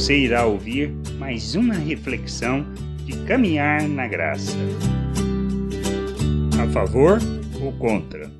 você irá ouvir mais uma reflexão de caminhar na graça. A favor ou contra?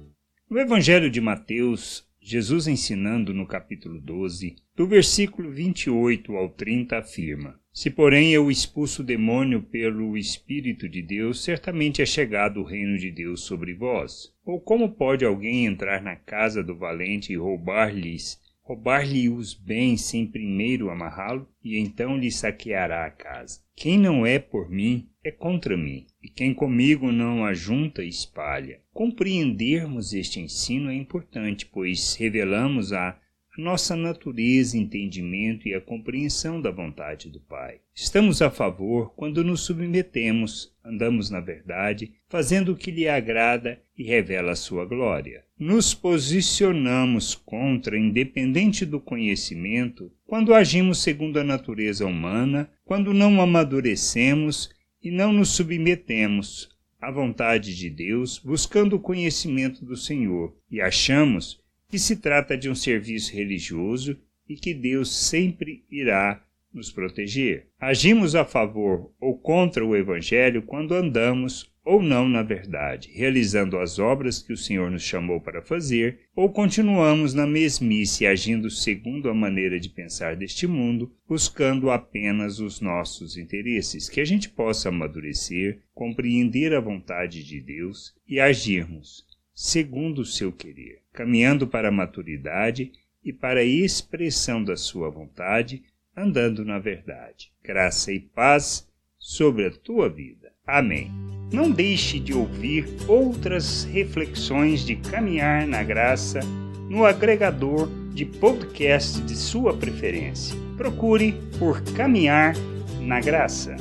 No Evangelho de Mateus, Jesus ensinando no capítulo 12, do versículo 28 ao 30, afirma: Se, porém, eu expulso o demônio pelo Espírito de Deus, certamente é chegado o reino de Deus sobre vós. Ou como pode alguém entrar na casa do valente e roubar-lhes roubar-lhe os bens sem primeiro amarrá-lo, e então lhe saqueará a casa. Quem não é por mim é contra mim, e quem comigo não ajunta espalha. Compreendermos este ensino é importante, pois revelamos a nossa natureza, entendimento e a compreensão da vontade do Pai. Estamos a favor quando nos submetemos, andamos na verdade, fazendo o que lhe agrada e revela a sua glória. Nos posicionamos contra, independente do conhecimento, quando agimos segundo a natureza humana, quando não amadurecemos e não nos submetemos à vontade de Deus, buscando o conhecimento do Senhor, e achamos que se trata de um serviço religioso e que Deus sempre irá nos proteger. Agimos a favor ou contra o Evangelho quando andamos ou não na verdade, realizando as obras que o Senhor nos chamou para fazer, ou continuamos na mesmice agindo segundo a maneira de pensar deste mundo, buscando apenas os nossos interesses, que a gente possa amadurecer, compreender a vontade de Deus e agirmos segundo o seu querer, caminhando para a maturidade e para a expressão da sua vontade, andando na verdade. Graça e paz sobre a tua vida. Amém. Não deixe de ouvir outras reflexões de caminhar na graça no agregador de podcast de sua preferência. Procure por Caminhar na Graça.